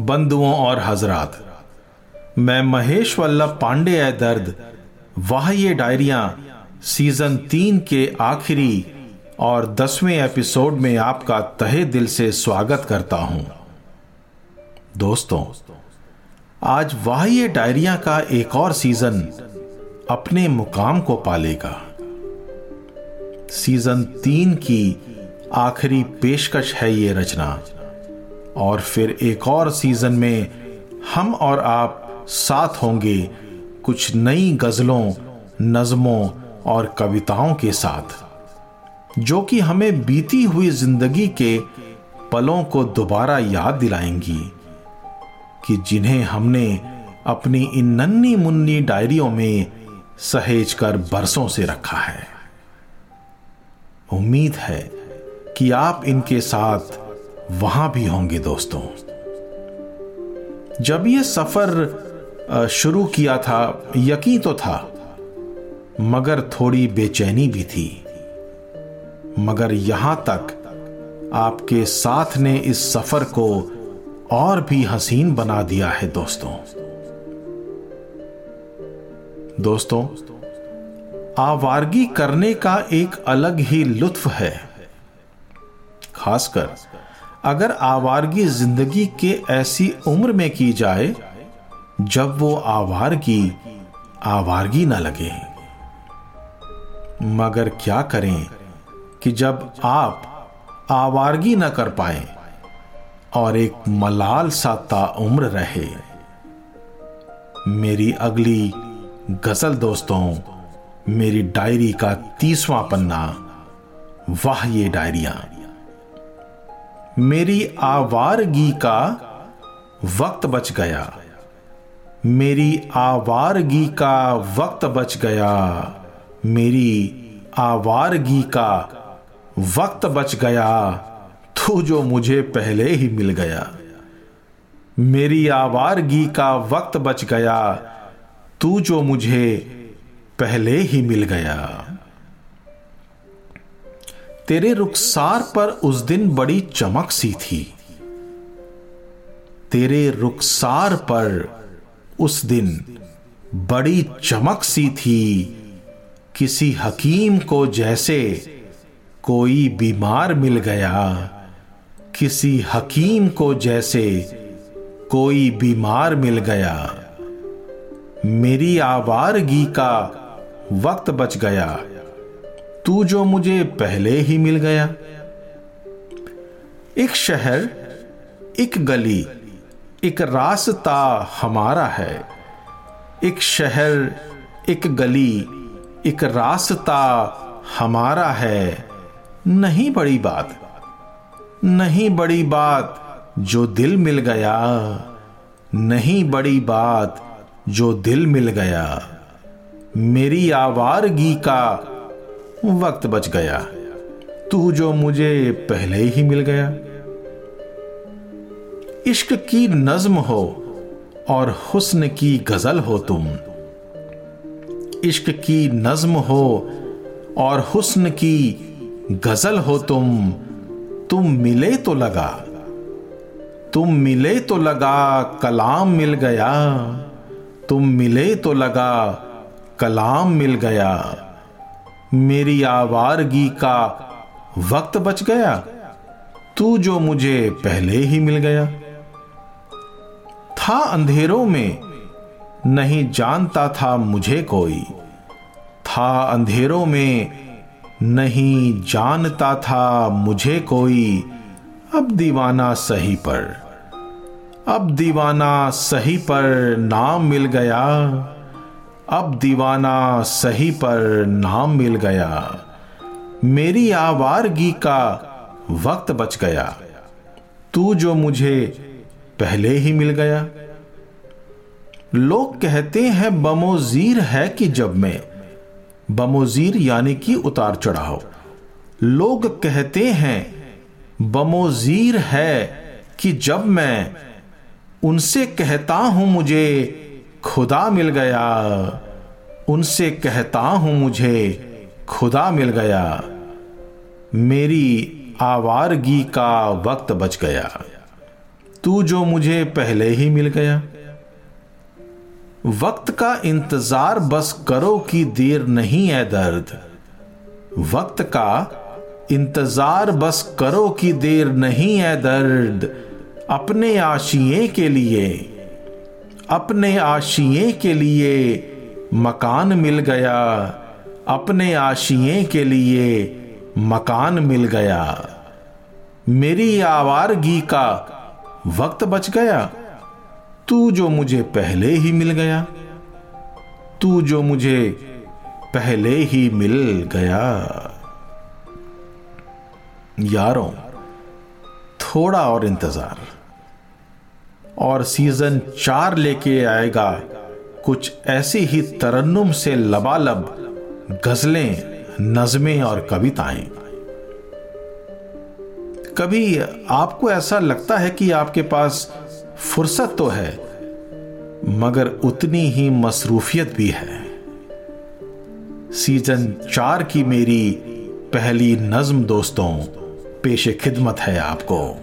बंधुओं और हजरात। मैं महेश वल्लभ पांडे है दर्द, वाह ये डायरिया सीज़न तीन के आखिरी और दसवें एपिसोड में आपका तहे दिल से स्वागत करता हूँ। दोस्तों, आज वाह ये डायरिया का एक और सीज़न अपने मुकाम को पालेगा। सीज़न तीन की आखिरी पेशकश है ये रचना। और फिर एक और सीज़न में हम और आप साथ होंगे कुछ नई गजलों, नज्मों और कविताओं के साथ, जो कि हमें बीती हुई ज़िंदगी के पलों को दोबारा याद दिलाएँगी, कि जिन्हें हमने अपनी इन नन्नी मुन्नी डायरियों में सहेज कर बरसों से रखा है। उम्मीद है कि आप इनके साथ वहाँ भी होंगे दोस्तों। जब ये सफ़र शुरू किया था, यकीन तो था, मगर थोड़ी बेचैनी भी थी। मगर यहाँ तक आपके साथ ने इस सफ़र को और भी हसीन बना दिया है दोस्तों। दोस्तों, आवारगी करने का एक अलग ही लुत्फ है, खासकर अगर आवारगी ज़िंदगी के ऐसी उम्र में की जाए, जब वो आवारगी आवारगी ना लगे। मगर क्या करें कि जब आप आवारगी ना कर पाए और एक मलाल सा उम्र रहे। मेरी अगली गज़ल दोस्तों, मेरी डायरी का तीसवां पन्ना, वाह ये डायरिया। मेरी आवारगी का वक्त बच गया। मेरी आवारगी का वक्त बच गया। मेरी आवारगी का वक्त बच गया। तू जो मुझे पहले ही मिल गया। मेरी आवारगी का वक्त बच गया। तू जो मुझे पहले ही मिल गया। तेरे रुखसार पर उस दिन बड़ी चमक सी थी। तेरे रुखसार पर उस दिन बड़ी चमक सी थी। किसी हकीम को जैसे कोई बीमार मिल गया। किसी हकीम को जैसे कोई बीमार मिल गया। मेरी आवारगी का वक्त बच गया। तू जो मुझे पहले ही मिल गया। एक शहर, एक गली, एक रास्ता हमारा है। एक शहर, एक गली, एक रास्ता हमारा है। नहीं बड़ी बात, नहीं बड़ी बात जो दिल मिल गया। नहीं बड़ी बात जो दिल मिल गया। मेरी आवारगी का वक्त बच गया। तू जो मुझे पहले ही मिल गया। इश्क की नज्म हो और हुस्न की गज़ल हो तुम। इश्क की नज्म हो और हुस्न की गज़ल हो तुम। तुम मिले तो लगा। तुम मिले तो लगा कलाम मिल गया। तुम मिले तो लगा कलाम मिल गया। मेरी आवारगी का वक्त बच गया। तू जो मुझे पहले ही मिल गया। था अंधेरों में, नहीं जानता था मुझे कोई। था अंधेरों में, नहीं जानता था मुझे कोई। अब दीवाना सही पर, अब दीवाना सही पर नाम मिल गया। अब दीवाना सही पर नाम मिल गया। मेरी आवारगी का वक्त बच गया। तू जो मुझे पहले ही मिल गया। लोग कहते हैं बमोजीर है कि जब मैं। बमोजीर यानी कि उतार चढ़ाव। लोग कहते हैं बमोजीर है कि जब मैं उनसे कहता हूँ मुझे खुदा मिल गया। उनसे कहता हूँ मुझे, खुदा मिल गया। मेरी आवारगी का वक्त बच गया। तू जो मुझे पहले ही मिल गया। वक्त का इंतज़ार बस करो कि देर नहीं है दर्द। वक्त का इंतज़ार बस करो कि देर नहीं है दर्द। अपने आशिए के लिए अपने आशिए के लिए मकान मिल गया। अपने आशिए के लिए मकान मिल गया। मेरी आवारगी का वक्त बच गया। तू जो मुझे पहले ही मिल गया। तू जो मुझे पहले ही मिल गया। यारों, थोड़ा और इंतज़ार। और सीज़न चार लेके आएगा। कुछ ऐसी ही तरन्नुम से लबालब गजलें, नज़में और कविताएँ। कभी आपको ऐसा लगता है कि आपके पास फुर्सत तो है, मगर उतनी ही मसरूफियत भी है। सीज़न चार की मेरी पहली नज्म दोस्तों पेश खिदमत है आपको।